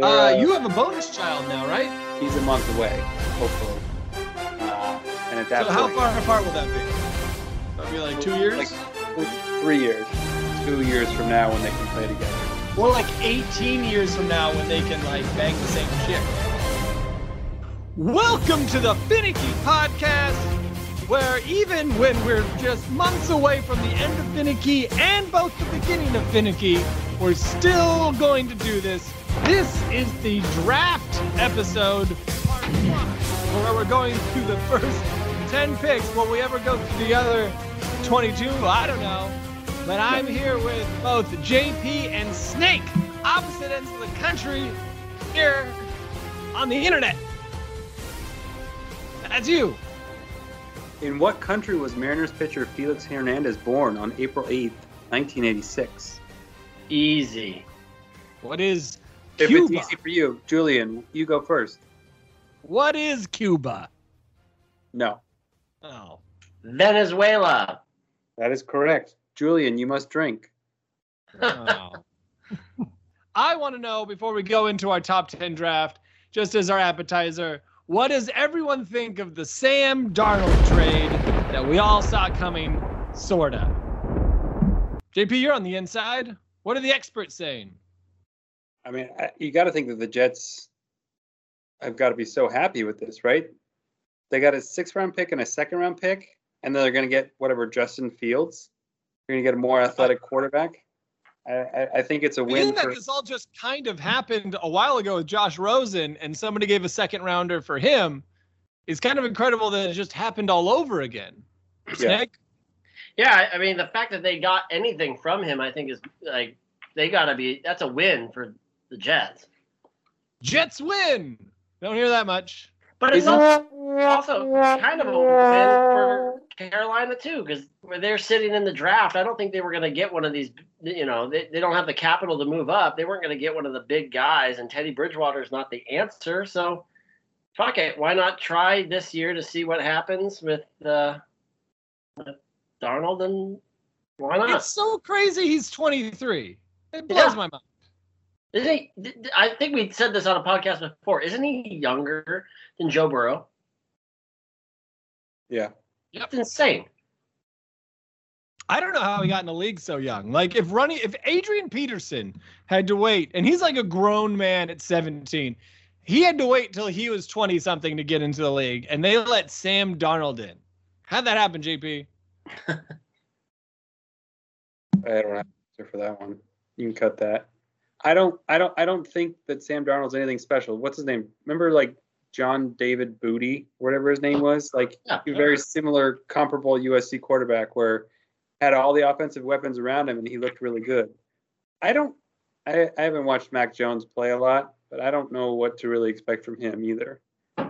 Uh, uh, you have a bonus child now, right? he's a month away, hopefully. Uh, and at that So how far apart will that be? That'll be like two years. Like three years, two years from now when they can play together. Or like 18 years from now when they can like bang the same chick. Welcome to the Finicky Podcast, where even when we're just months away from the end of Finicky and both the beginning of Finicky, we're still going to do this. This is the draft episode, where we're going through the first 10 picks. Will we ever go through the other 22? I don't know. But I'm here with both JP and Snake, opposite ends of the country, here on the internet. That's you. In what country was Mariners pitcher Felix Hernandez born on April 8th, 1986? Easy. What is If Cuba? it's easy for you, Julian, you go first. What is Cuba? No, Oh. Venezuela. that is correct. Julian, you must drink. oh. I want to know before we go into our top 10 draft, just as our appetizer, what does everyone think of the Sam Darnold trade that we all saw coming, sorta? JP, you're on the inside. What are the experts saying? I mean, you got to think that the Jets have got to be so happy with this, right? They got a six round pick and a second round pick, and then they're going to get whatever Justin Fields. They're going to get a more athletic quarterback. I, I, I think it's a win Being that for. this all just kind of happened a while ago with Josh Rosen and somebody gave a second rounder for him is kind of incredible that it just happened all over again. Yeah. Snake? Yeah, I- I mean the fact that they got anything from him, I think is like they gotta be. That's a win for the Jets. Jets win. Don't hear that much. But it's also, also kind of a win for Carolina too, because where they're sitting in the draft, I don't think they were going to get one of these. You know, they, they don't have the capital to move up. They weren't going to get one of the big guys, and Teddy Bridgewater is not the answer. So, fuck it. Why not try this year to see what happens with uh, with Darnold and why not? It's so crazy he's 23. It blows Yeah. my mind. Isn't he? th- th- I think we said this on a podcast before. Isn't he younger than Joe Burrow? yeah. That's insane. I don't know how he got in the league so young. Like if running if Adrian Peterson had to wait and he's like a grown man at 17. He had to wait till he was 20 something to get into the league and they let Sam Darnold in. How'd that happen, JP? I don't have an answer for that one. You can cut that. I don't. I don't. I don't think that Sam Darnold's anything special. What's his name? Remember, like John David Booty, whatever his name was. Like Yeah. a very similar, comparable USC quarterback, where had all the offensive weapons around him, and he looked really good. I don't. I, I haven't watched Mac Jones play a lot, but I don't know what to really expect from him either.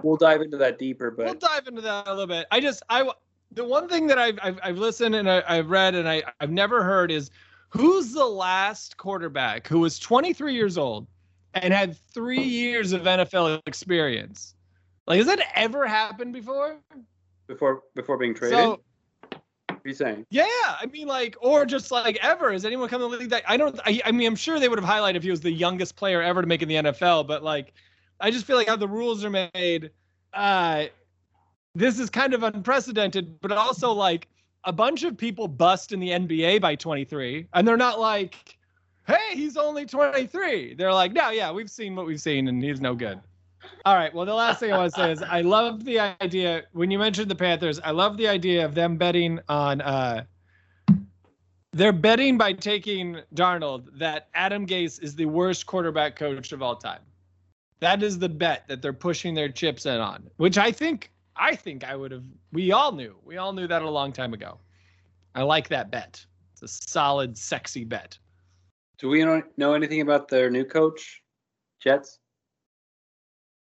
We'll dive into that deeper, but we'll dive into that a little bit. I just I the one thing that I've I've, I've listened and I, I've read and I I've never heard is who's the last quarterback who was 23 years old and had three years of NFL experience. Like has that ever happened before? before before being traded, So what are you saying? yeah, I mean like or just like ever has anyone come to the league that I don't I, I mean I'm sure they would have highlighted if he was the youngest player ever to make in the NFL, but like I just feel like how the rules are made uh this is kind of unprecedented, but also like a bunch of people bust in the NBA by 23, and they're not like, hey, he's only 23. They're like, no, yeah, we've seen what we've seen, and he's no good. All right. Well, the last thing I want to say is I love the idea when you mentioned the Panthers. I love the idea of them betting on. uh They're betting by taking Darnold that Adam Gase is the worst quarterback coach of all time. That is the bet that they're pushing their chips in on, which I think I think I would have. We all knew. We all knew that a long time ago. I like that bet. It's a solid, sexy bet. Do we know, know anything about their new coach, Jets?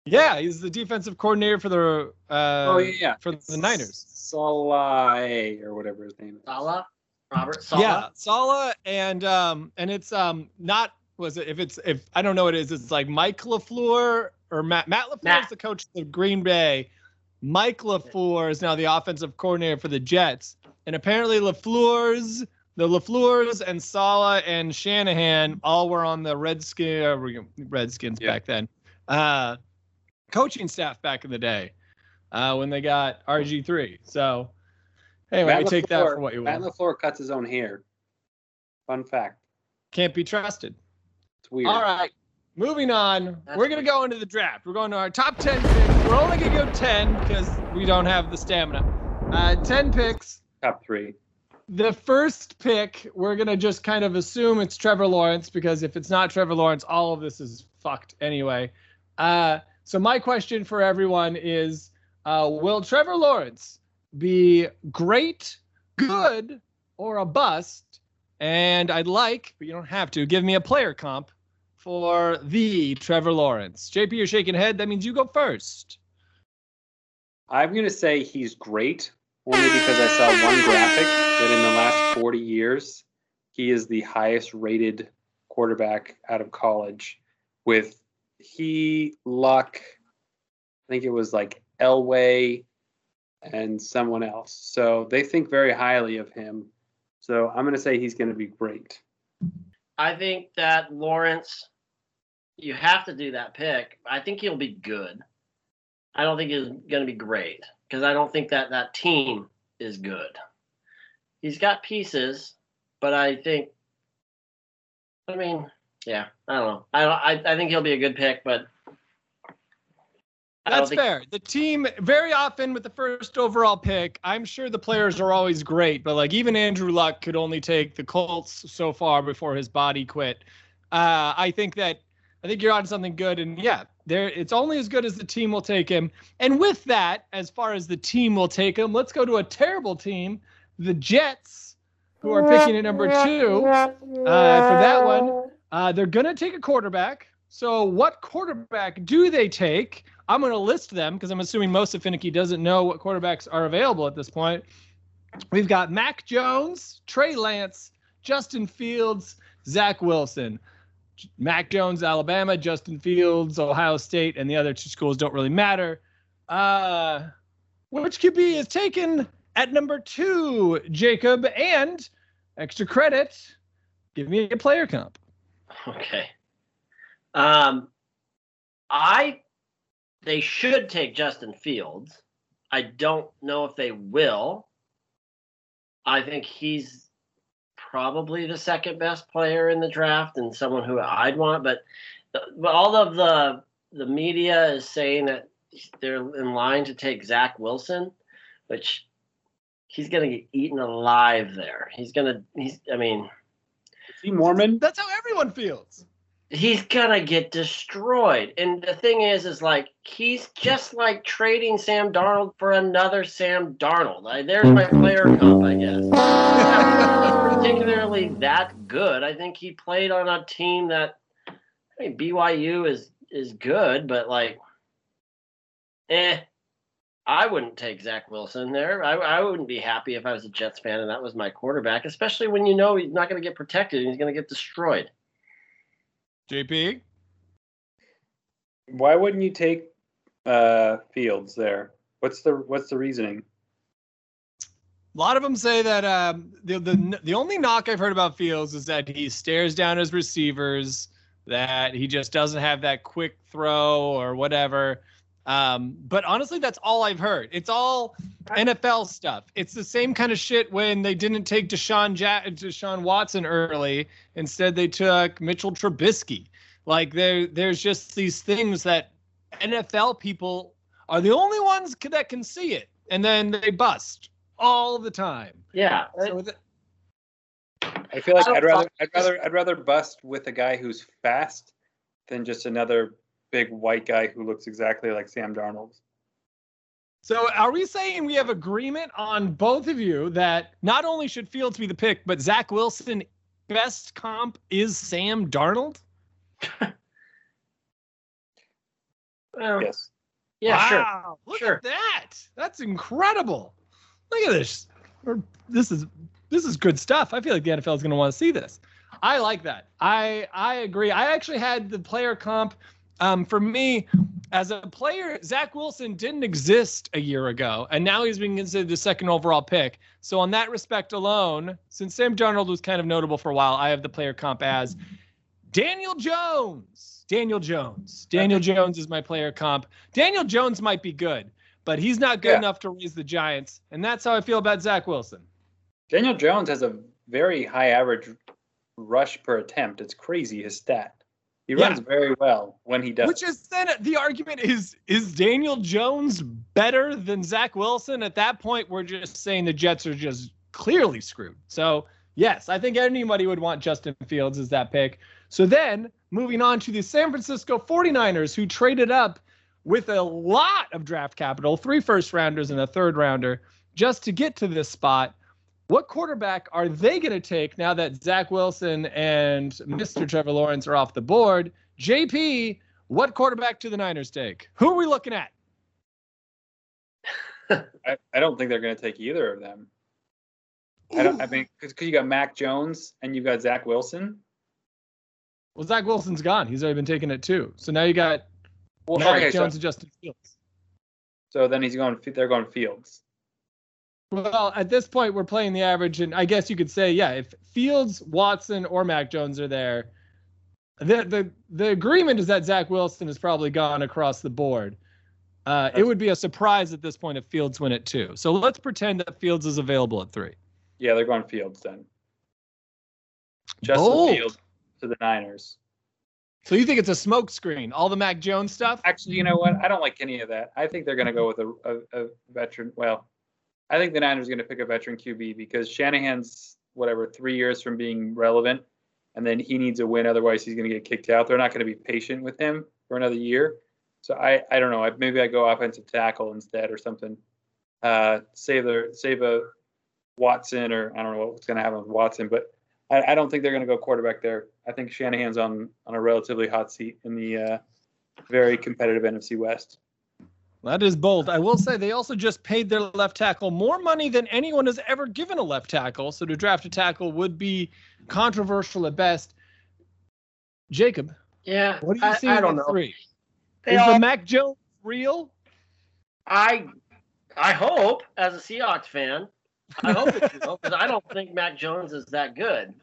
Yeah, he's the defensive coordinator for the uh, oh yeah, yeah. for the Niners. Saleh or whatever his name is. Sala, Robert Sala. Yeah, Sala and um and it's um not was it if it's if I don't know what it is it's like Mike Lafleur or Matt Matt Lafleur Matt. is the coach of Green Bay. Mike Lafleur is now the offensive coordinator for the Jets, and apparently Lafleur's the Lafleurs and Sala and Shanahan all were on the Redskin uh, Redskins Yeah. back then, uh, coaching staff back in the day uh, when they got RG three. So anyway, Matt take that for what you want. Matt want. LaFleur cuts his own hair. Fun fact. Can't be trusted. It's weird. All right. Moving on, That's we're gonna go into the draft. We're going to our top ten picks. We're only gonna go ten because we don't have the stamina. Uh, ten picks. Top three. The first pick, we're gonna just kind of assume it's Trevor Lawrence because if it's not Trevor Lawrence, all of this is fucked anyway. Uh, so my question for everyone is: uh, Will Trevor Lawrence be great, good, or a bust? And I'd like, but you don't have to, give me a player comp for the Trevor Lawrence. JP, you're shaking head. That means you go first. I'm going to say he's great only because I saw one graphic that in the last 40 years, he is the highest rated quarterback out of college with he, Luck, I think it was like Elway and someone else. So they think very highly of him. So I'm going to say he's going to be great. I think that Lawrence, you have to do that pick. I think he'll be good. I don't think he's going to be great because I don't think that that team is good. He's got pieces, but I think, I mean, yeah, I don't know. I I, I think he'll be a good pick, but That's think- fair. The team very often with the first overall pick, I'm sure the players are always great, but like even Andrew Luck could only take the Colts so far before his body quit. Uh, I think that I think you're on something good, and yeah, there it's only as good as the team will take him. And with that, as far as the team will take him, let's go to a terrible team, the Jets, who are picking at number two. Uh, for that one, uh, they're to take a quarterback. So, what quarterback do they take? I'm going to list them because I'm assuming most of Finicky doesn't know what quarterbacks are available at this point. We've got Mac Jones, Trey Lance, Justin Fields, Zach Wilson. Mac Jones, Alabama, Justin Fields, Ohio State, and the other two schools don't really matter. Uh, which QB is taken at number two, Jacob? And extra credit, give me a player comp. Okay. Um, I they should take Justin Fields. I don't know if they will. I think he's probably the second best player in the draft and someone who I'd want. But, but all of the the media is saying that they're in line to take Zach Wilson, which he's gonna get eaten alive there. He's gonna he's I mean Is he Mormon? That's how everyone feels. he's gonna get destroyed. And the thing is, is like he's just like trading Sam Darnold for another Sam Darnold. I, there's my player comp, I guess. He's not particularly that good. I think he played on a team that I mean BYU is is good, but like, eh. I wouldn't take Zach Wilson there. I, I wouldn't be happy if I was a Jets fan and that was my quarterback, especially when you know he's not going to get protected and he's going to get destroyed. JP? Why wouldn't you take uh, Fields there? What's the what's the reasoning? A lot of them say that um, the, the the only knock I've heard about Fields is that he stares down his receivers, that he just doesn't have that quick throw or whatever. Um, but honestly, that's all I've heard. It's all NFL stuff. It's the same kind of shit when they didn't take Deshaun ja- Deshaun Watson early. Instead, they took Mitchell Trubisky. Like there, there's just these things that NFL people are the only ones c- that can see it, and then they bust all the time. Yeah. So th- I feel like I I'd rather I'd rather I'd rather bust with a guy who's fast than just another big white guy who looks exactly like Sam Darnold. So are we saying we have agreement on both of you that not only should Fields be the pick, but Zach Wilson best comp is Sam Darnold? Well, Yes. yeah, sure. Look Sure. at that. That's incredible. Look at this. This is this is good stuff. I feel like the NFL is going to want to see this. I like that. I I agree. I actually had the player comp Um, for me, as a player, Zach Wilson didn't exist a year ago, and now he's being considered the second overall pick. So, on that respect alone, since Sam Darnold was kind of notable for a while, I have the player comp as Daniel Jones. Daniel Jones. Daniel Jones is my player comp. Daniel Jones might be good, but he's not good Yeah. enough to raise the Giants, and that's how I feel about Zach Wilson. Daniel Jones has a very high average rush per attempt. It's crazy his stat. He Yeah. runs very well when he does. Which is then the argument is is Daniel Jones better than Zach Wilson? At that point, we're just saying the Jets are just clearly screwed. So yes, I think anybody would want Justin Fields as that pick. So then moving on to the San Francisco 49ers, who traded up with a lot of draft capital, three first rounders and a third rounder, just to get to this spot. What quarterback are they going to take now that Zach Wilson and Mr. Trevor Lawrence are off the board? JP, what quarterback do the Niners take? Who are we looking at? I, I don't think they're going to take either of them. I don't. I mean, because you got Mac Jones and you've got Zach Wilson. Well, Zach Wilson's gone. He's already been taking it too. So now you got Well, Mac okay, so, Jones and Justin Fields. so then he's going. They're going Fields. Well, at this point, we're playing the average, and I guess you could say, yeah, if Fields, Watson, or Mac Jones are there, the the the agreement is that Zach Wilson has probably gone across the board. Uh, it would be a surprise at this point if Fields win it too. So let's pretend that Fields is available at three. Yeah, they're going Fields then. Justin Bold. Fields to the Niners. So you think it's a smokescreen? All the Mac Jones stuff? Actually, you know what? I don't like any of that. I think they're going to go with a, a, a veteran. Well, I think the Niners are going to pick a veteran QB because Shanahan's whatever three years from being relevant, and then he needs a win. Otherwise, he's going to get kicked out. They're not going to be patient with him for another year. So I, I don't know. Maybe I go offensive tackle instead or something. Uh, save the save a Watson or I don't know what's going to happen with Watson, but I, I don't think they're going to go quarterback there. I think Shanahan's on on a relatively hot seat in the uh, very competitive NFC West. That is bold. I will say they also just paid their left tackle more money than anyone has ever given a left tackle. So to draft a tackle would be controversial at best. Jacob, Yeah, what do you I, see I don't the know. three? They Is all- the Mac Jones real? I I hope, as a Seahawks fan, I hope it's real because I don't think Mac Jones is that good.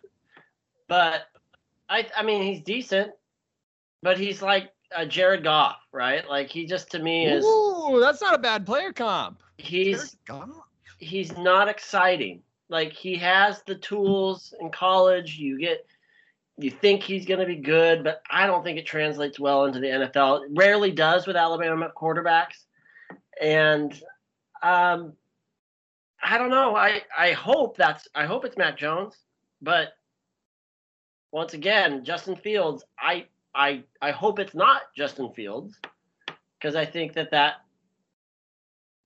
But I I mean he's decent, but he's like a Jared Goff, right? Like he just to me is Ooh, that's not a bad player comp. he's he's not exciting. Like he has the tools in college. You get you think he's going to be good, but I don't think it translates well into the NFL. It rarely does with Alabama quarterbacks. And um I don't know. I I hope that's I hope it's Mac Jones, but once again, Justin Fields, I I I hope it's not Justin Fields because I think that that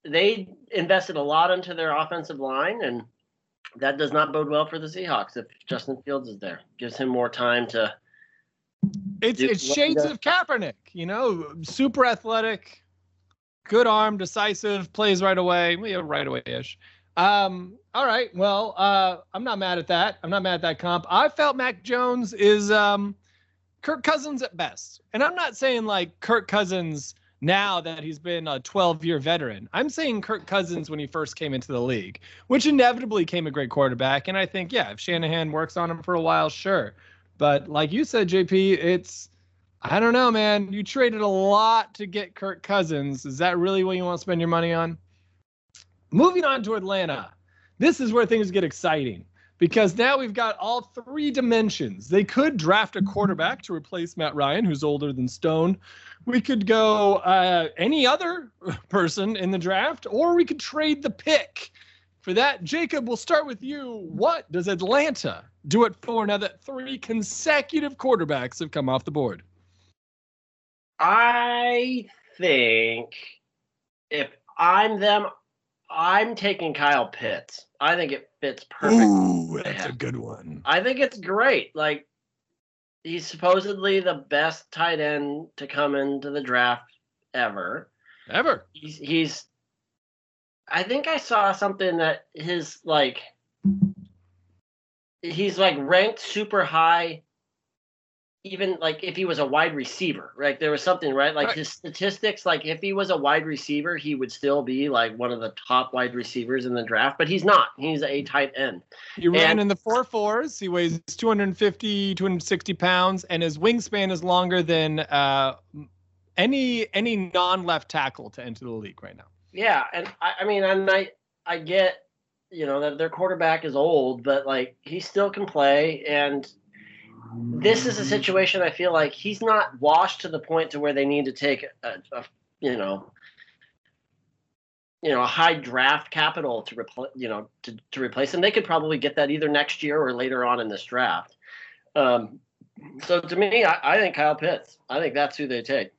they invested a lot into their offensive line, and that does not bode well for the Seahawks if Justin Fields is there. Gives him more time to. It's it's shades of Kaepernick, you know, super athletic, good arm, decisive, plays right away. Yeah, right away ish. Um, all right. Well, uh, I'm not mad at that. I'm not mad at that comp. I felt Mac Jones is um Kirk Cousins at best. And I'm not saying like Kirk Cousins now that he's been a 12 year veteran. I'm saying Kirk Cousins when he first came into the league, which inevitably came a great quarterback. And I think, yeah, if Shanahan works on him for a while, sure. But like you said, JP, it's I don't know, man. You traded a lot to get Kirk Cousins. Is that really what you want to spend your money on? Moving on to Atlanta. This is where things get exciting because now we've got all three dimensions. They could draft a quarterback to replace Matt Ryan, who's older than Stone. We could go uh, any other person in the draft, or we could trade the pick. For that, Jacob, we'll start with you. What does Atlanta do it for now that three consecutive quarterbacks have come off the board? I think if I'm them, I'm taking Kyle Pitts. I think it fits perfect. Ooh, that's a good one. I think it's great. Like he's supposedly the best tight end to come into the draft ever. Ever. He's he's I think I saw something that his like he's like ranked super high even like if he was a wide receiver, right? There was something, right? Like Right. his statistics, like if he was a wide receiver, he would still be like one of the top wide receivers in the draft, but he's not. He's a tight end. He ran And- in the four fours. He weighs 250, 260 pounds, and his wingspan is longer than uh, any any non-left tackle to enter the league right now. Yeah, and I, I mean, and I, I get, you know, that their quarterback is old, but like he still can play, and this is a situation I feel like he's not washed to the point to where they need to take a, a you know, you know, a high draft capital to replace, you know, to, to replace him. They could probably get that either next year or later on in this draft. Um, so to me, I, I think Kyle Pitts. I think that's who they take.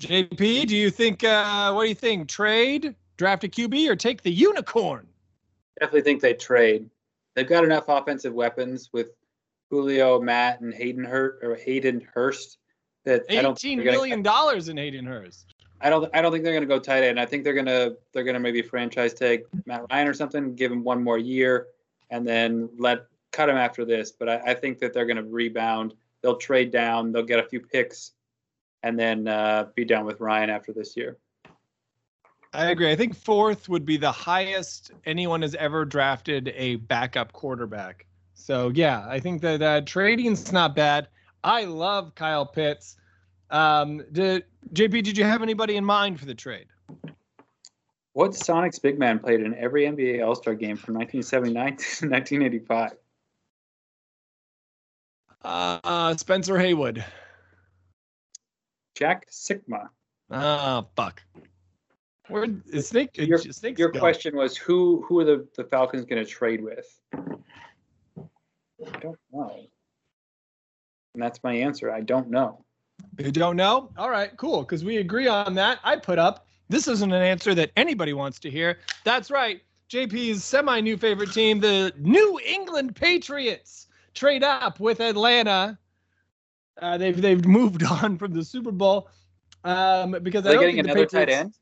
JP, do you think? Uh, what do you think? Trade, draft a QB, or take the unicorn? Definitely think they trade. They've got enough offensive weapons with Julio, Matt, and Hayden Hurt or Hayden Hurst that Eighteen million dollars in Hayden Hurst. I don't. I don't think they're going to go tight end. I think they're going to. They're going to maybe franchise tag Matt Ryan or something, give him one more year, and then let cut him after this. But I, I think that they're going to rebound. They'll trade down. They'll get a few picks, and then uh, be done with Ryan after this year. I agree. I think fourth would be the highest anyone has ever drafted a backup quarterback. So yeah, I think that uh, trading's not bad. I love Kyle Pitts. Um, did, JP, did you have anybody in mind for the trade? What Sonic's big man played in every NBA All Star game from 1979 to 1985? Uh, Spencer Haywood. Jack Sikma. Ah, fuck. Where is Snake? Your- Your question was who who are the, the Falcons going to trade with? I don't know. And that's my answer. I don't know. You don't know? All right, cool. Because we agree on that. I put up this isn't an answer that anybody wants to hear. That's right. JP's semi new favorite team, the New England Patriots, trade up with Atlanta. Uh, they've they've moved on from the Super Bowl um, because Are I they don't getting another tight end?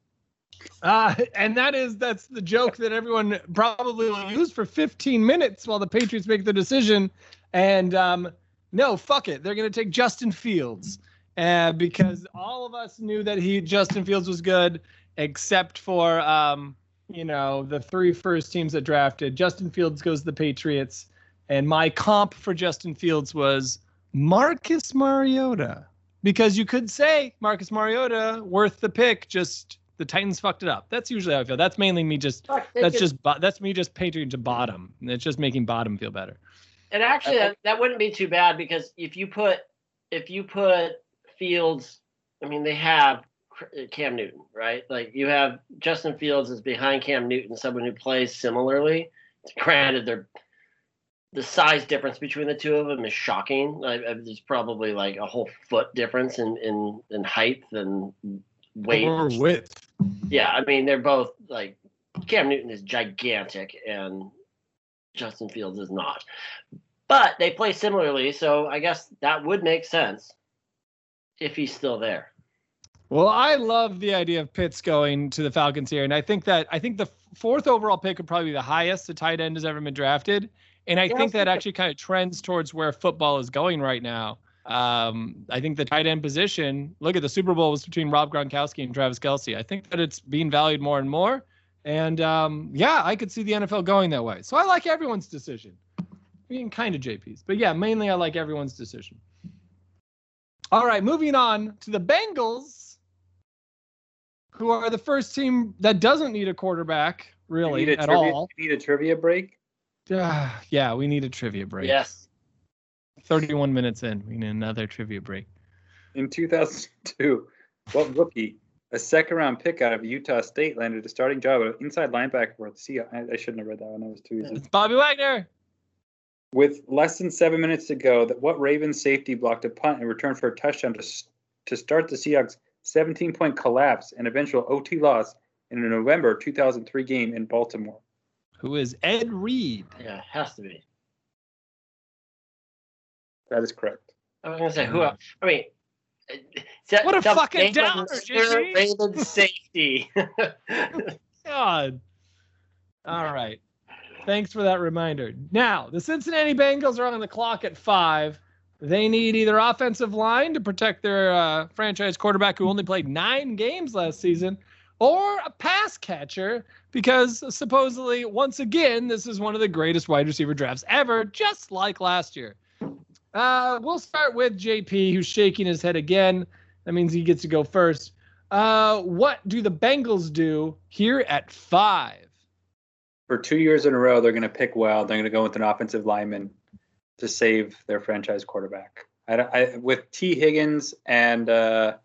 Uh, and that is that's the joke that everyone probably will use for 15 minutes while the Patriots make the decision. And um, no, fuck it, they're gonna take Justin Fields uh, because all of us knew that he Justin Fields was good, except for um, you know the three first teams that drafted. Justin Fields goes to the Patriots, and my comp for Justin Fields was Marcus Mariota because you could say Marcus Mariota worth the pick. Just the Titans fucked it up. That's usually how I feel. That's mainly me just Fuck, that's could- just. bo- That's me just patronage to bottom. It's just making bottom feel better. And actually, that, that wouldn't be too bad because if you put if you put Fields, I mean, they have Cam Newton, right? Like you have Justin Fields is behind Cam Newton, someone who plays similarly. Granted, they're the size difference between the two of them is shocking. Like, uh, there's probably like a whole foot difference in in, in height and weight. Or width. Yeah, I mean they're both like Cam Newton is gigantic and Justin Fields is not. But they play similarly, so I guess that would make sense if he's still there. Well, I love the idea of Pitts going to the Falcons here, and I think that I think the fourth overall pick would probably be the highest the tight end has ever been drafted, and I Yeah, think that actually kind of trends towards where football is going right now. Um, I think the tight end position. Look at the Super Bowl was between Rob Gronkowski and Travis Kelce. I think that it's being valued more and more, and um, yeah, I could see the NFL going that way. So I like everyone's decision. I mean, kind of JP's, but yeah, mainly I like everyone's decision. All right, moving on to the Bengals, who are the first team that doesn't need a quarterback really need a at trivia, all. need a trivia break. Ah, yeah, we need a trivia break. Yes. 31 minutes in, we need another trivia break. In 2002, what rookie, a second round pick out of Utah State, landed a starting job at inside linebacker for the Seahawks? I, I shouldn't have read that one. That was too easy. It's Bobby Wagner. With less than seven minutes to go, that what Ravens safety blocked a punt and returned for a touchdown to, to start the Seahawks' 17 point collapse and eventual OT loss in a November 2003 game in Baltimore? Who is Ed Reed? Yeah, has to be. That is correct. I was gonna say who else? I mean uh, What a the fucking downer, JP. Ravens safety. God. All right. Thanks for that reminder. Now, the Cincinnati Bengals are on the clock at five. They need either offensive line to protect their uh, franchise quarterback who only played nine games last season, or a pass catcher because supposedly, once again, this is one of the greatest wide receiver drafts ever, just like last year. Uh, we'll start with JP, who's shaking his head again. That means he gets to go first. Uh, what do the Bengals do here at five? For two years in a row, they're going to pick well. They're going to go with an offensive lineman to save their franchise quarterback. I, I, with Tee Higgins and uh,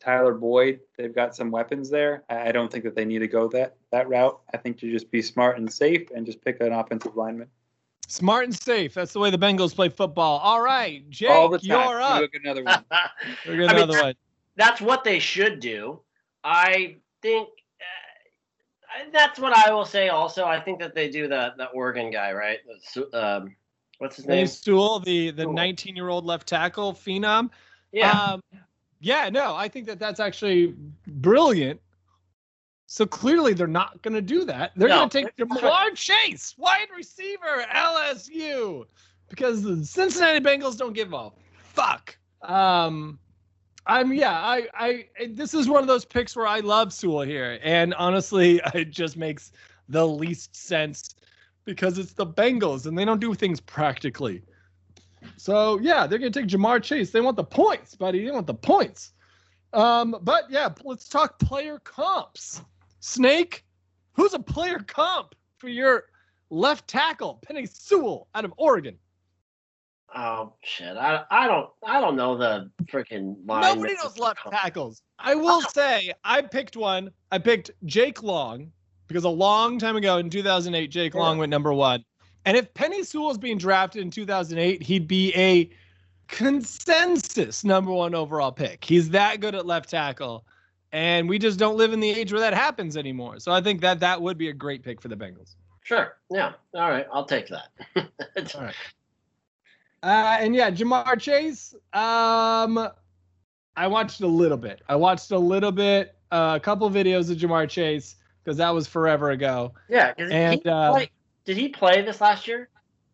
Tyler Boyd, they've got some weapons there. I, I don't think that they need to go that that route. I think to just be smart and safe and just pick an offensive lineman. Smart and safe. That's the way the Bengals play football. All right, Jake, All the time. you're up. Look another one. We're gonna I mean, another one. that's what they should do. I think uh, that's what I will say. Also, I think that they do that the Oregon guy, right? Um, what's his Penei name? Sewell, the the 19 year old left tackle phenom. Yeah, Um, yeah, no, I think that that's actually brilliant. So clearly they're not going to do that. They're No. going to take Ja'Marr Chase, wide receiver, LSU, because the Cincinnati Bengals don't give a fuck. Um, I'm yeah, I I this is one of those picks where I love Sewell here, and honestly, it just makes the least sense because it's the Bengals and they don't do things practically. So yeah, they're gonna take Ja'Marr Chase. They want the points, buddy. They want the points. Um, but yeah, let's talk player comps. Snake, who's a player comp for your left tackle, Penei Sewell out of Oregon? oh shit, I I don't I don't know the freaking. Nobody knows left tackles. I will oh. say I picked one. I picked Jake Long because a long time ago in 2008, Jake Long went number one. And if Penei Sewell was being drafted in 2008, he'd be a consensus number one overall pick. He's that good at left tackle. And we just don't live in the age where that happens anymore. So I think that that would be a great pick for the Bengals. Sure. Yeah. All right. I'll take that. It's all right. Uh, and yeah, Ja'Marr Chase. Um, I watched a little bit. I watched a little bit, uh, a couple videos of Ja'Marr Chase because that was forever ago. Yeah. And, he uh, play- did he play this last year?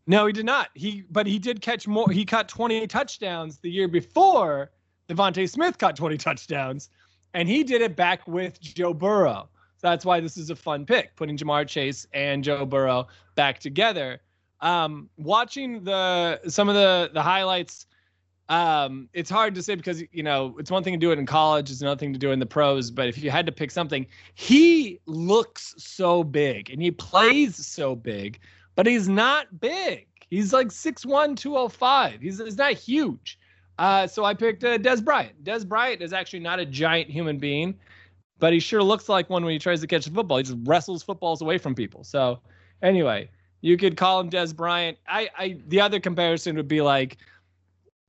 No, he did not. He but he did catch more. He caught 20 touchdowns the year before DeVonta Smith caught 20 touchdowns, and he did it back with Joe Burrow. So that's why this is a fun pick, putting Ja'Marr Chase and Joe Burrow back together. Um, watching the some of the the highlights, um, it's hard to say because you know it's one thing to do it in college, it's another thing to do it in the pros. But if you had to pick something, he looks so big and he plays so big but he's not big. He's like 6'1, 205. He's, he's not huge. Uh, so I picked uh, Dez Bryant. Dez Bryant is actually not a giant human being, but he sure looks like one when he tries to catch the football. He just wrestles footballs away from people. So anyway, you could call him Dez Bryant. I, I the other comparison would be like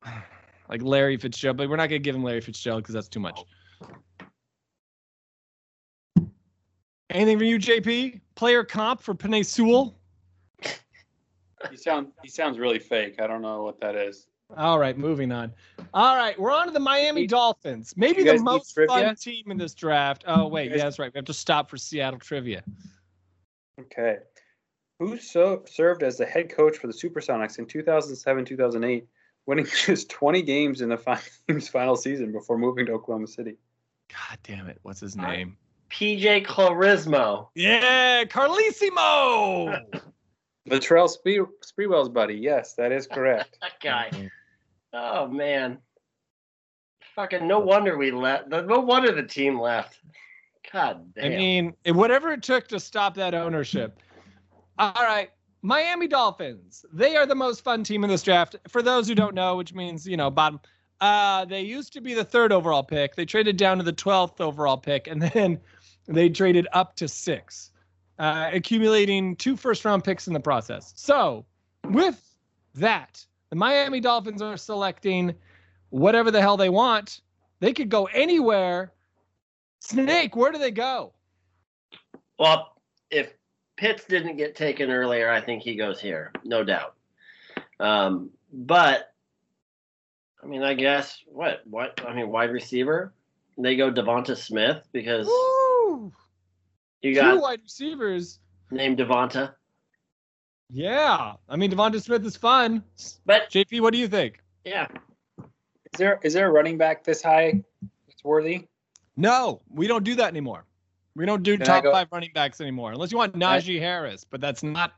like Larry Fitzgerald, but we're not gonna give him Larry Fitzgerald because that's too much. Anything for you, JP? Player comp for Penei Sewell? He sounds he sounds really fake. I don't know what that is. All right, moving on. All right, we're on to the Miami Dolphins. Maybe the most fun team in this draft. Oh wait, guys- yeah, that's right. We have to stop for Seattle trivia. Okay. Who so served as the head coach for the Supersonics in 2007 2008, winning just 20 games in the team's final season before moving to Oklahoma City? God damn it, what's his All right. name? PJ Carlesimo. Yeah, Carlesimo. Latrell Spree- Sprewell's buddy. Yes, that is correct. That guy. Mm-hmm. Oh man. Fucking no wonder we left. No wonder the team left. God damn. I mean, whatever it took to stop that ownership. All right, Miami Dolphins. They are the most fun team in this draft. For those who don't know, which means you know bottom. Uh, they used to be the third overall pick. They traded down to the twelfth overall pick, and then they traded up to six, uh, accumulating two first round picks in the process. So, with that, the Miami Dolphins are selecting whatever the hell they want. They could go anywhere. Snake, where do they go? well, if Pitts didn't get taken earlier, I think he goes here, no doubt. Um, but I mean, I guess what? What? I mean, wide receiver. They go Devonta Smith because Woo! you Two got wide receivers. named Devonta. Yeah. I mean, Devonta Smith is fun. But JP, what do you think? Yeah. Is there is there a running back this high that's worthy? No, we don't do that anymore. We don't do Can top go- five running backs anymore, unless you want I- Najee Harris, but that's not.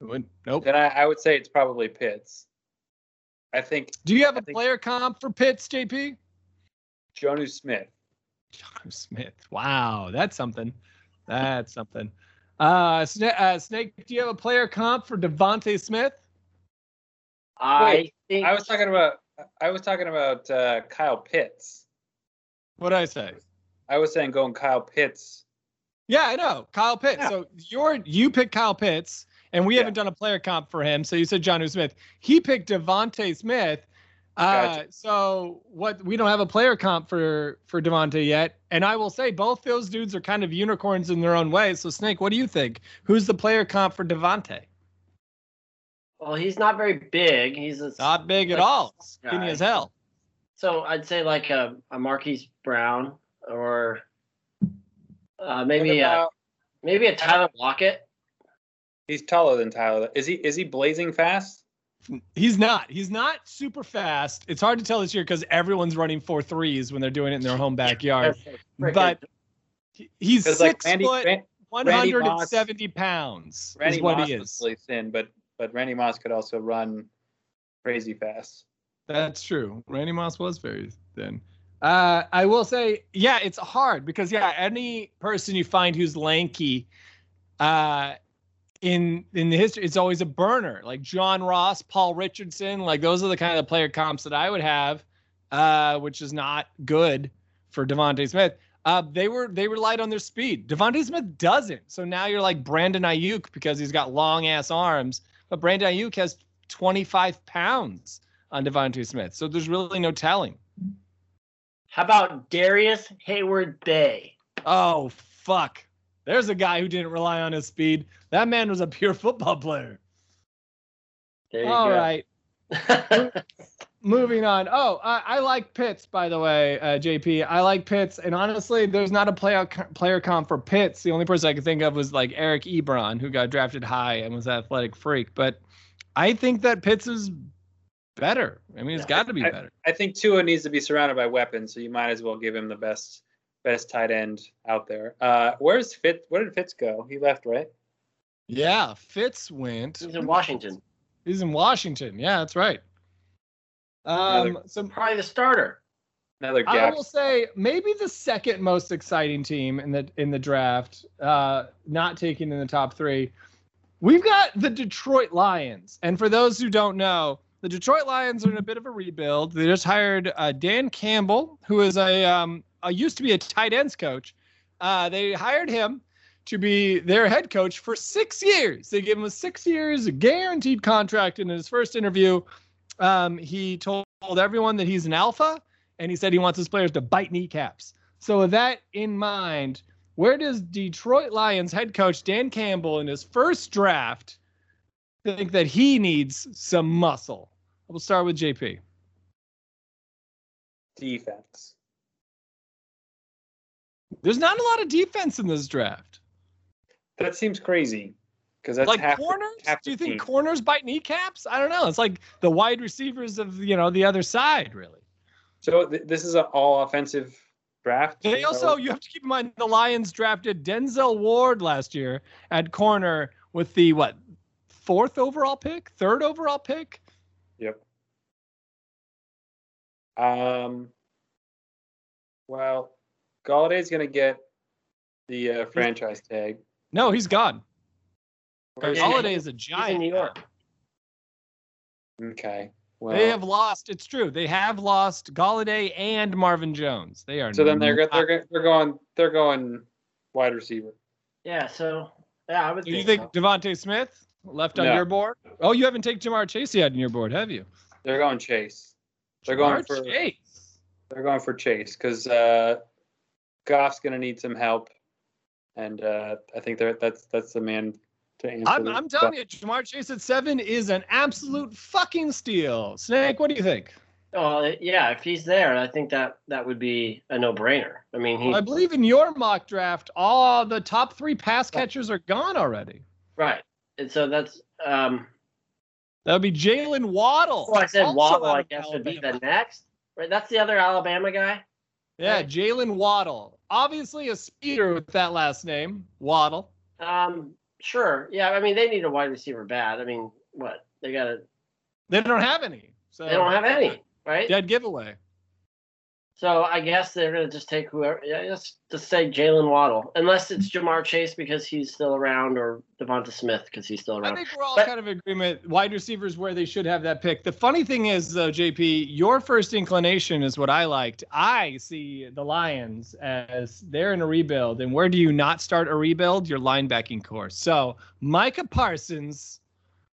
Nope. Then I, I would say it's probably Pitts. I think Do you have I a think- player comp for Pitts, JP? Jonnu Smith. John Smith. Wow, that's something. That's something. Uh, Sna- uh, Snake, do you have a player comp for DeVonta Smith? I Wait, think I was talking about I was talking about uh, Kyle Pitts. What did I say? I was saying going Kyle Pitts. Yeah, I know. Kyle Pitts. Yeah. So you're you pick Kyle Pitts, and we Yeah. haven't done a player comp for him. So you said John Smith. He picked DeVonta Smith. Uh, so what we don't have a player comp for for DeVonta yet. And I will say both those dudes are kind of unicorns in their own way. So Snake, what do you think? Who's the player comp for DeVonta? well, he's not very big. He's a, Not big at all. Skinny as hell. so I'd say like a, a Marquise Brown or uh, maybe What a, maybe a Tyler Lockett. he's taller than Tyler. Is he is he blazing fast? He's not. He's not super fast. It's hard to tell this year because everyone's running four threes when they're doing it in their home backyard. But he's Because like six Randy, foot, 170 pounds Randy is what Moss he is. really thin, but but Randy Moss could also run crazy fast. That's true. Randy Moss was very thin. Uh, I will say, yeah, it's hard because yeah, any person you find who's lanky, uh, in in the history, it's always a burner. Like John Ross, Paul Richardson, like those are the kind of player comps that I would have, uh, which is not good for DeVonta Smith. Uh, they were they relied on their speed. DeVonta Smith doesn't. So now you're like Brandon Aiyuk because he's got long ass arms, but Brandon Aiyuk has 25 pounds on DeVonta Smith. So there's really no telling. How about Darius Hayward Bay? Oh fuck. There's a guy who didn't rely on his speed. That man was a pure football player. There you All go. right. Moving on. Oh, I, I like Pitts, by the way, uh, JP. I like Pitts, and honestly, there's not a player player comp for Pitts. The only person I could think of was like Eric Ebron, who got drafted high and was an athletic freak. But I think that Pitts is better. I mean, it's Yeah, got to be I- better. I think Tua needs to be surrounded by weapons, so you might as well give him the best best tight end out there. Uh, where's Fitz? Where did Fitz go? He left, right? Yeah, Fitz went. He's in Washington. He's in Washington. Yeah, that's right. Um, Another- so Probably the starter. Another I will say maybe the second most exciting team in the in the draft, uh, not taken in the top three. We've got the Detroit Lions, and for those who don't know, the Detroit Lions are in a bit of a rebuild. They just hired uh, Dan Campbell, who is a, um, a used to be a tight ends coach. Uh, they hired him to be their head coach for six years. They gave him a six years guaranteed contract. In his first interview, um, he told everyone that he's an alpha and he said he wants his players to bite kneecaps. So with that in mind, where does Detroit Lions head coach Dan Campbell in his first draft think that he needs some muscle? We'll start with JP. defense. There's not a lot of defense in this draft. That seems crazy because that's like half the- corners? half Do you think team. corners bite kneecaps? I don't know. It's like the wide receivers of you know the other side, really. So th- this is an all offensive draft. They also, you have to keep in mind, the Lions drafted Denzel Ward last year at corner with the what fourth overall pick, third overall pick. Yep. Um. Well, Golladay's gonna get the uh, franchise tag. No, he's gone. Where's Yeah, he? Is a He's in giant. New York. Okay. Well, They have lost. It's true. They have lost Golladay and Marvin Jones. They are. so then they're go- not- they're go- they're going they're going wide receiver. Yeah, so yeah, I would Do you think. think so. DeVonta Smith left on No. your board? Oh, you haven't taken Ja'Marr Chase yet on your board, have you? They're going Chase. They're going for Chase. they're going for Chase because uh, Goff's gonna need some help, and uh, I think they're that's that's the man to answer. I'm, I'm telling you, Ja'Marr Chase at seven is an absolute fucking steal. Snake, what do you think? Oh, yeah, if he's there, I think that that would be a no-brainer. I mean, he I believe in your mock draft, all the top three pass catchers are gone already. right, and so that's um, That would be Jaylen Waddle. Oh, I said Waddle. I of guess would be the next. Right, that's the other Alabama guy. Yeah, right. Jaylen Waddle. Obviously a speeder with that last name, Waddle. Um, sure. Yeah, I mean they need a wide receiver bad. I mean, what they got? to They don't have any. So They don't have any, right? dead giveaway. So I guess they're gonna just take whoever. Yeah, just just say Jaylen Waddle, unless it's Ja'Marr Chase because he's still around, or Devonta Smith because he's still around. I think we're all But- kind of in agreement. Wide receivers where they should have that pick. The funny thing is, though, JP, your first inclination is what I liked. I see the Lions as they're in a rebuild, and where do you not start a rebuild? Your linebacking corps. So Micah Parsons,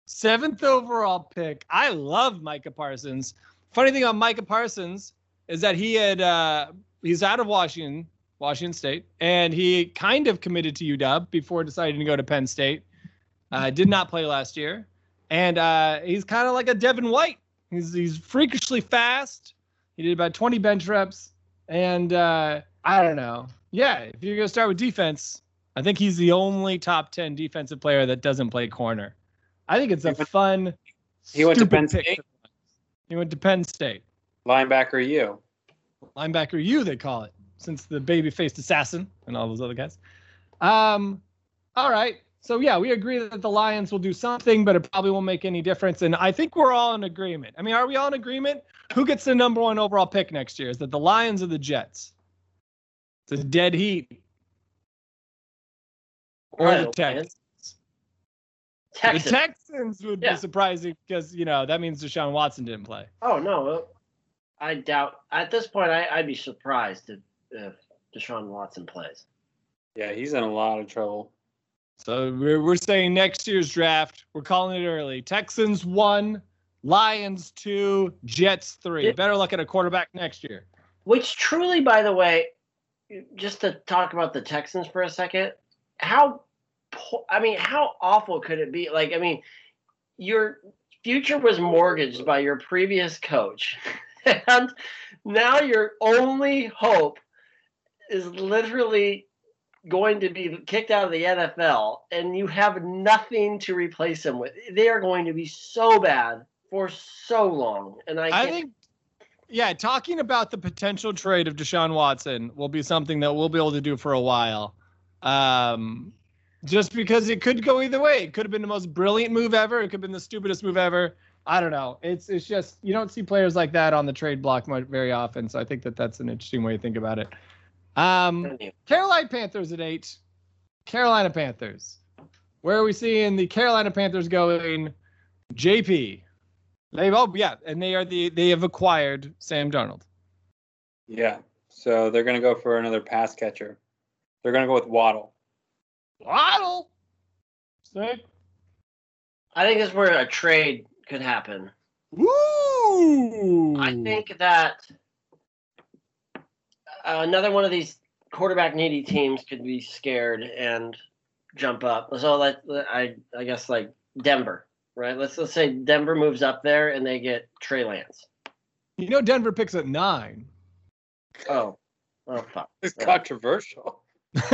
seventh overall pick. I love Micah Parsons. Funny thing about Micah Parsons is that he had uh, he's out of Washington, Washington State, and he kind of committed to UW before deciding to go to Penn State. Uh, did not play last year, and uh, he's kind of like a Devin White. He's he's freakishly fast. He did about 20 bench reps, and uh, I don't know. Yeah, if you're gonna start with defense, I think he's the only top 10 defensive player that doesn't play corner. I think it's a He fun. he went to Penn State? for the Lions. He went to Penn State. Linebacker, you. linebacker you they call it since the baby faced assassin and all those other guys. Um all right. So yeah we agree that the lions will do something but it probably won't make any difference and i think we're all in agreement. I mean are we all in agreement? Who gets the number one overall pick next year? Is that the lions or the jets? It's a dead heat. Or Right, the Lions. texans. the texans. Would Yeah. be surprising because you know that means deshaun watson didn't play. Oh no, I doubt. At this point, I, I'd be surprised if, if Deshaun Watson plays. Yeah, he's in a lot of trouble. So we're, we're saying next year's draft, we're calling it early. Texans one, Lions two, Jets three. Yeah. Better luck at a quarterback next year. Which truly, by the way, just to talk about the Texans for a second, how po- I mean, how awful could it be? Like, I mean, your future was mortgaged by your previous coach, and now your only hope is literally going to be kicked out of the NFL, and you have nothing to replace him with. They are going to be so bad for so long, and I, I think, yeah, talking about the potential trade of Deshaun Watson will be something that we'll be able to do for a while. Um, just because it could go either way. It could have been the most brilliant move ever. It could have been the stupidest move ever. I don't know. It's it's just you don't see players like that on the trade block much, very often. So I think that that's an interesting way to think about it. Um, Carolina Panthers at eight. Carolina Panthers. Where are we seeing the Carolina Panthers going? JP. They've oh yeah, and they are the they have acquired Sam Darnold. Yeah. So they're going to go for another pass catcher. They're going to go with Waddle. Waddle. Sick. I think this is where a trade could happen. Woo! I think that uh, another one of these quarterback needy teams could be scared and jump up. So let I I guess like Denver, right? Let's let's say Denver moves up there and they get Trey Lance. you know Denver picks at nine. Oh, oh fuck. It's Yeah. controversial.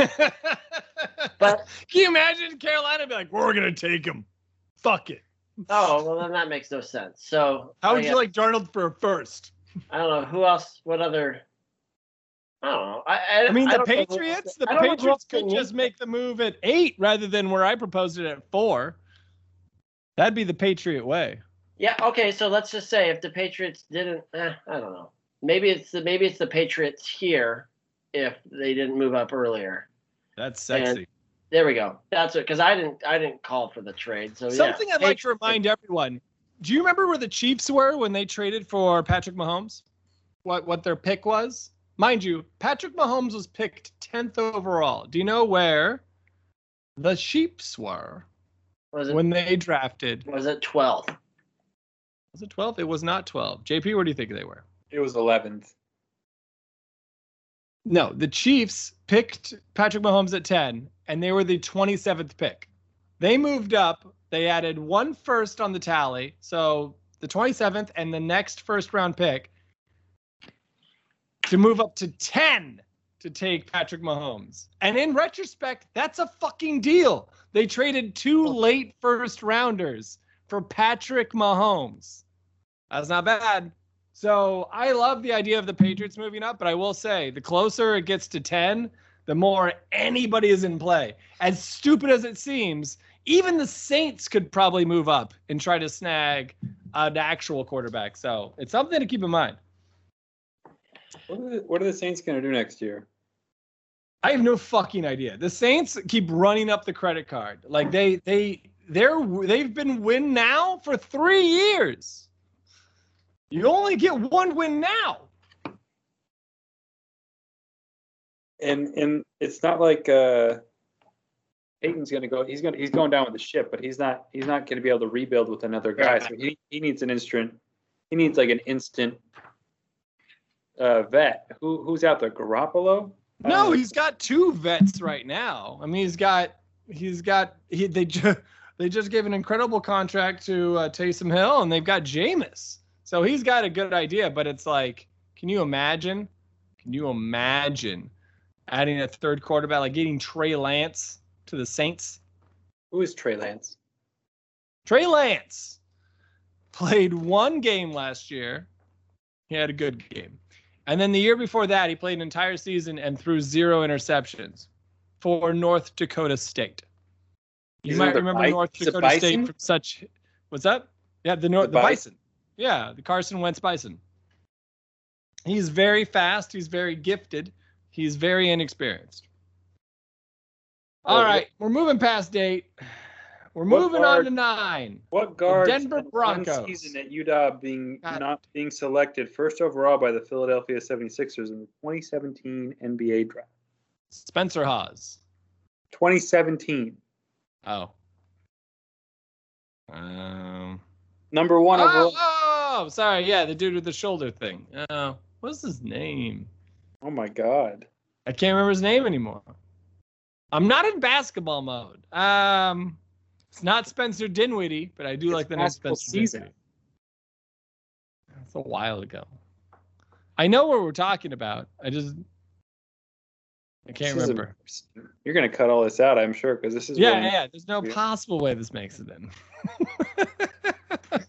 But Can you imagine Carolina be like, we're gonna take him. Fuck it. Oh well, then that makes no sense. So How I would you like Darnold for a first? I don't know who else. What other? I don't know. I I, I mean, the don't who Patriots. The I don't know who Patriots could just make the move at eight rather than where I proposed it at four. That'd be the Patriot way. Yeah. Okay. So let's just say if the Patriots didn't, eh, I don't know. Maybe it's the maybe it's the Patriots here if they didn't move up earlier. That's sexy. There we go. That's it. Because I didn't I didn't call for the trade. So Something yeah, I'd like to Patriots- remind everyone. Do you remember where the Chiefs were when they traded for Patrick Mahomes? What what their pick was? Mind you, Patrick Mahomes was picked 10th overall. Do you know where the Chiefs were Was it when they drafted? was it twelve? Was it 12? It was not 12. JP, where do you think they were? It was 11th. No, the Chiefs picked Patrick Mahomes at 10, and they were the 27th pick. They moved up. They added one first on the tally. So the 27th and the next first round pick to move up to 10 to take Patrick Mahomes. And in retrospect, that's a fucking deal. They traded two late first rounders for Patrick Mahomes. That's not bad. So I love the idea of the Patriots moving up, but I will say the closer it gets to 10, the more anybody is in play. As stupid as it seems, even the Saints could probably move up and try to snag uh, an actual quarterback. So it's something to keep in mind. What are the, what are the Saints going to do next year? I have no fucking idea. The Saints keep running up the credit card. Like they they they're they've been win now for three years. You only get one win now. And and it's not like uh Peyton's gonna go he's gonna he's going down with the ship, but he's not he's not gonna be able to rebuild with another guy. So he, he needs an instant he needs like an instant uh vet. Who who's out there? Garoppolo? No, he's got two vets right now. I mean, he's got he's got he they just they just gave an incredible contract to uh, Taysom Hill, and they've got Jameis. So he's got a good idea, but it's like, can you imagine? Can you imagine adding a third quarterback, like getting Trey Lance to the Saints? Who is Trey Lance? Trey Lance played one game last year. He had a good game. And then the year before that, he played an entire season and threw zero interceptions for North Dakota State. You Is it might remember Bi- North Dakota State from such. What's that? Yeah, the North, The the, Bison? Bison. Yeah, the Carson Wentz Bison. He's very fast. He's very gifted. He's very inexperienced. All Oh, right, we're moving past eight. We're What moving guard- on to nine. What guard Denver Broncos. season at UW being God. not being selected first overall by the Philadelphia 76ers in the 2017 NBA draft? Spencer Hawes. 2017. Oh. Um. Number one overall. Oh, oh, sorry. Yeah, the dude with the shoulder thing. Oh, what's his name? Oh my God. I can't remember his name anymore. I'm not in basketball mode. Um, it's not Spencer Dinwiddie, but I do It's like the name Spencer season. Dinwiddie. That's a while ago. I know what we're talking about. I just I can't This remember. embarrassing. You're gonna cut all this out, I'm sure, because this is Yeah, when yeah. There's no Yeah. possible way this makes it in.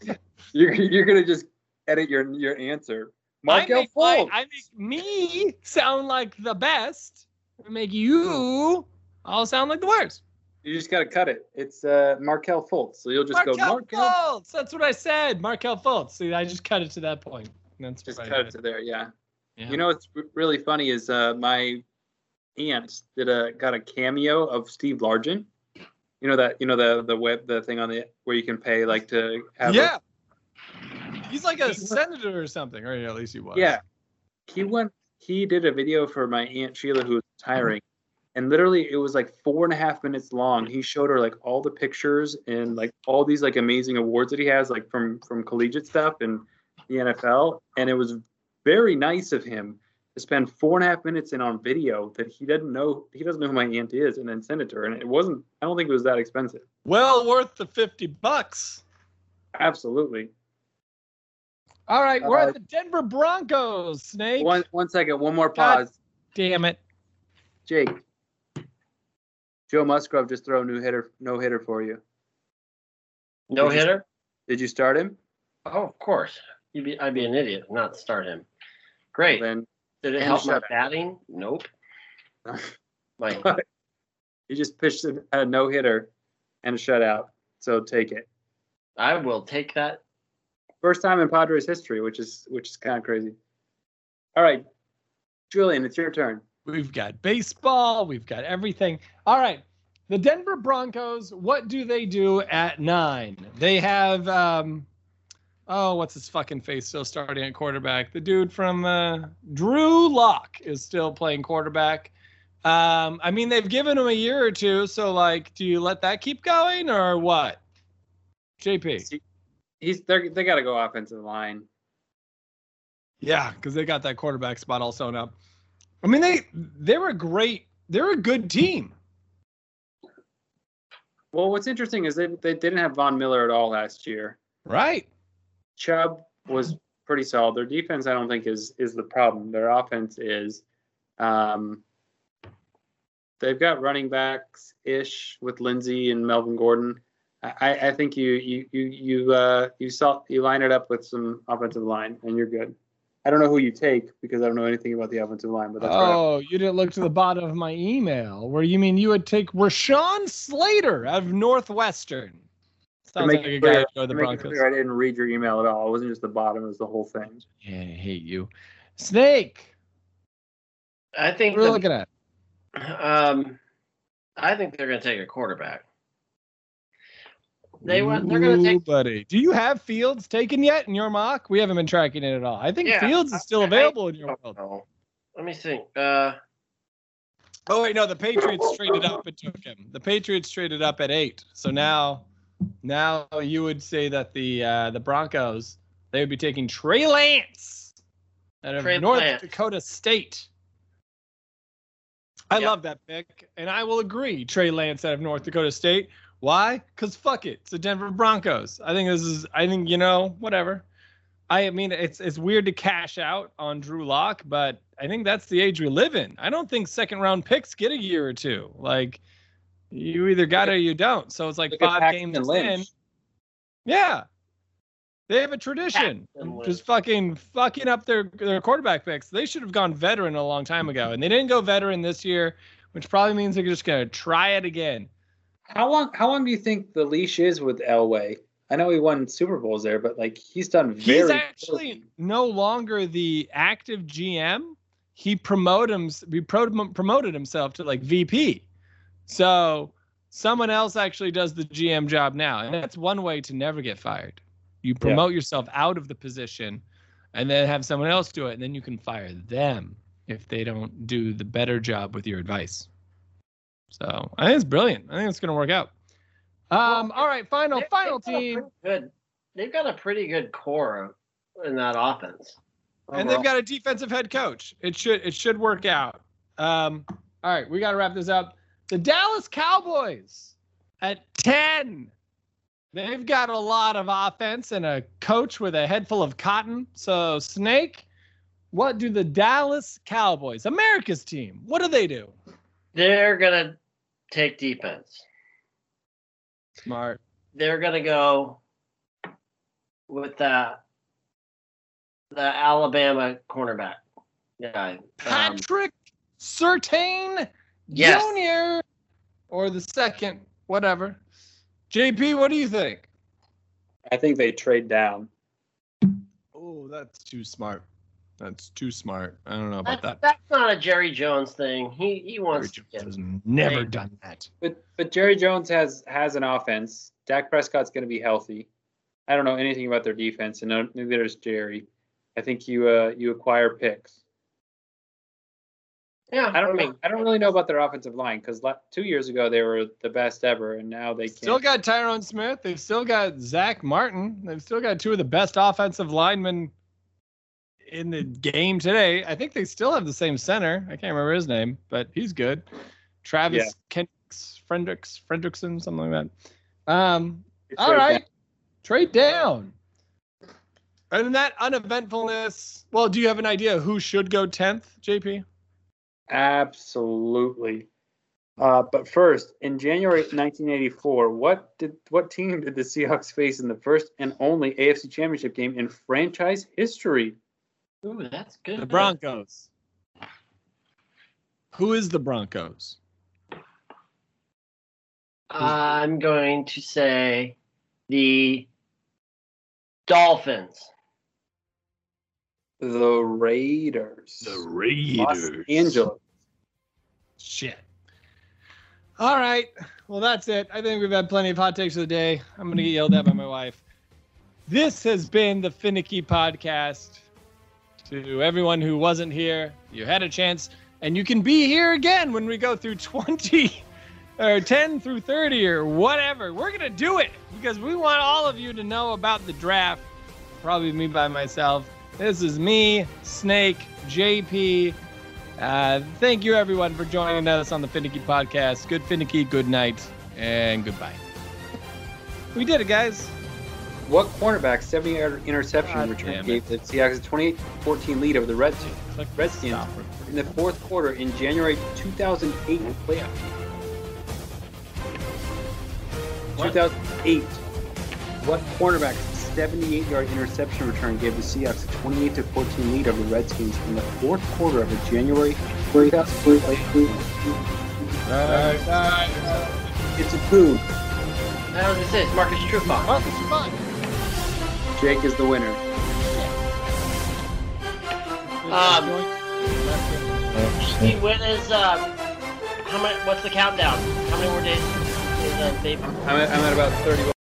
you're you're gonna just edit your your answer. I Markelle make, my- Fultz. I make me sound like the best. I make you all sound like the worst. You just gotta cut it. It's uh Markelle Fultz. So you'll just go Markelle Markelle. Fultz. That's what I said. Markelle Fultz. See, I just cut it to that point. That's Just cut it to there, yeah. Yeah. You know what's really funny is uh my aunt did a got a cameo of Steve Largent. You know that you know the the web the thing on the where you can pay like to have a- yeah. He's like a senator or something, or at least he was. Yeah. He went he did a video for my Aunt Sheila who was retiring. And literally it was like four and a half minutes long. He showed her like all the pictures and like all these like amazing awards that he has, like from from collegiate stuff and the NFL. And it was very nice of him to spend four and a half minutes in on video that he doesn't know he doesn't know who my aunt is and then send it to her. And it wasn't I don't think it was that expensive. Well worth the 50 bucks. Absolutely. All right, we're Uh, at the Denver Broncos, Snake. One one second, one more God. pause. Damn it. Jake, Joe Musgrove just throw a new hitter, no hitter for you. No Did you- hitter? Did you start him? Oh, of course. You'd be, I'd be an idiot not start him. Great. Then Did it help my shut batting? Nope. My you just pitched a, a no hitter and a shutout. So take it. I will take that. First time in Padres history, which is which is kind of crazy. All right, Julian, it's your turn. We've got baseball. We've got everything. All right. The Denver Broncos, what do they do at nine? They have, um, oh, what's his fucking face still starting at quarterback? The dude from uh, Drew Lock is still playing quarterback. Um, I mean, they've given him a year or two. So, like, do you let that keep going or what? JP. He's they they got to go offensive line. Yeah, because they got that quarterback spot all sewn up. I mean, they they were great. They're a good team. Well, what's interesting is they they didn't have Von Miller at all last year. Right. Chubb was pretty solid. Their defense, I don't think, is is the problem. Their offense is. Um, they've got running backs ish with Lindsay and Melvin Gordon. I, I think you you you you uh you saw you line it up with some offensive line and you're good. I don't know who you take because I don't know anything about the offensive line, but that's right. Oh, you didn't look to the bottom of my email where you mean you would take Rashawn Slater of Northwestern. To Sounds make like a guy to go to the to make it Broncos. clear, I didn't read your email at all. It wasn't just the bottom; it was the whole thing. Yeah, I hate you. Snake, I think what are the- looking at? Um, I think they're going to take a quarterback. They went. They're going to take. buddy. Do you have Fields taken yet in your mock? We haven't been tracking it at all. I think Yeah, Fields is still I- I- available in your world. Oh, let me think. Uh, Oh wait, no, the Patriots traded up and took him. The Patriots traded up at eight. So now, now you would say that the uh, the Broncos they would be taking Trey Lance out of Trey North Lance. Dakota State. I Yep. love that pick, and I will agree. Trey Lance out of North Dakota State. Why? Cause fuck it, it's the Denver Broncos. I think this is. I think you know whatever. I mean, it's it's weird to cash out on Drew Lock, but I think that's the age we live in. I don't think second round picks get a year or two. Like you either got it or you don't. So it's like Look five games in. Yeah. They have a tradition. Just fucking fucking up their their quarterback picks. They should have gone veteran a long time ago. And they didn't go veteran this year, which probably means they're just gonna try it again. How long? How long do you think the leash is with Elway? I know he won Super Bowls there, but like he's done very. He's actually no longer the active GM. He promoted him. He promoted himself to like VP. So someone else actually does the GM job now, and that's one way to never get fired. You promote yourself out of the position, and then have someone else do it, and then you can fire them if they don't do the better job with your advice. So I think it's brilliant. I think it's going to work out. Um, all right, final final they've got a team. Good. They've got a pretty good core in that offense. and they've got a defensive head coach. It should it should work out. Um, all right, we got to wrap this up. The Dallas Cowboys at ten. They've got a lot of offense and a coach with a head full of cotton. So Snake, what do the Dallas Cowboys, America's team, what do they do? They're gonna take defense. Smart. They're gonna go with the the Alabama cornerback guy. Um, Patrick Surtain Yes. Jr. or the second, whatever. JP, what do you think? I think they trade down. Oh, that's too smart. That's too smart. I don't know about that's, that. that's not a Jerry Jones thing. He he Jerry wants to Jones get has never Right. done that. But but Jerry Jones has has an offense. Dak Prescott's going to be healthy. I don't know anything about their defense, and no- neither does Jerry. I think you uh you acquire picks. Yeah, I don't mean, know, I don't really know about their offensive line because two years ago they were the best ever, and now they can't. Still got Tyrone Smith. They've still got Zach Martin. They've still got two of the best offensive linemen in the game today. I think they still have the same center. I can't remember his name, but he's good. Travis Yeah. Kendricks, Fredrickson, something like that. Um, all trade down. trade down. And in that uneventfulness, well, do you have an idea who should go 10th, JP? Absolutely. Uh, but first, in January 1984, what did what team did the Seahawks face in the first and only AFC Championship game in franchise history? Ooh, that's good. The Broncos. Who is the Broncos? I'm going to say the Dolphins. The Raiders. The Raiders. Los Angeles. Shit. All right. Well, that's it. I think we've had plenty of hot takes of the day. I'm going to get yelled at by my wife. This has been the Finicky Podcast. To everyone who wasn't here, you had a chance, and you can be here again when we go through 20 or 10 through 30 or whatever. We're going to do it because we want all of you to know about the draft. Probably me by myself. This is me, Snake, JP. Uh, thank you, everyone, for joining us on the Finicky Podcast. Good Finicky, good night, and goodbye. We did it, guys. What cornerback 70 yard interception God return gave the Seahawks a 28 14 lead over the Redskins Click Redskins. in the fourth quarter in January 2008 playoff? 2008. What cornerback 78-yard interception return gave the Seahawks a 28 to 14 lead over the Redskins in the fourth quarter of a January 2008? playoff? It's a poo. I was gonna say it's Marcus Trufant. Jake is the winner. Um, Steve, when is uh, how many? What's the countdown? How many more days is uh, I'm at, I'm at about 31.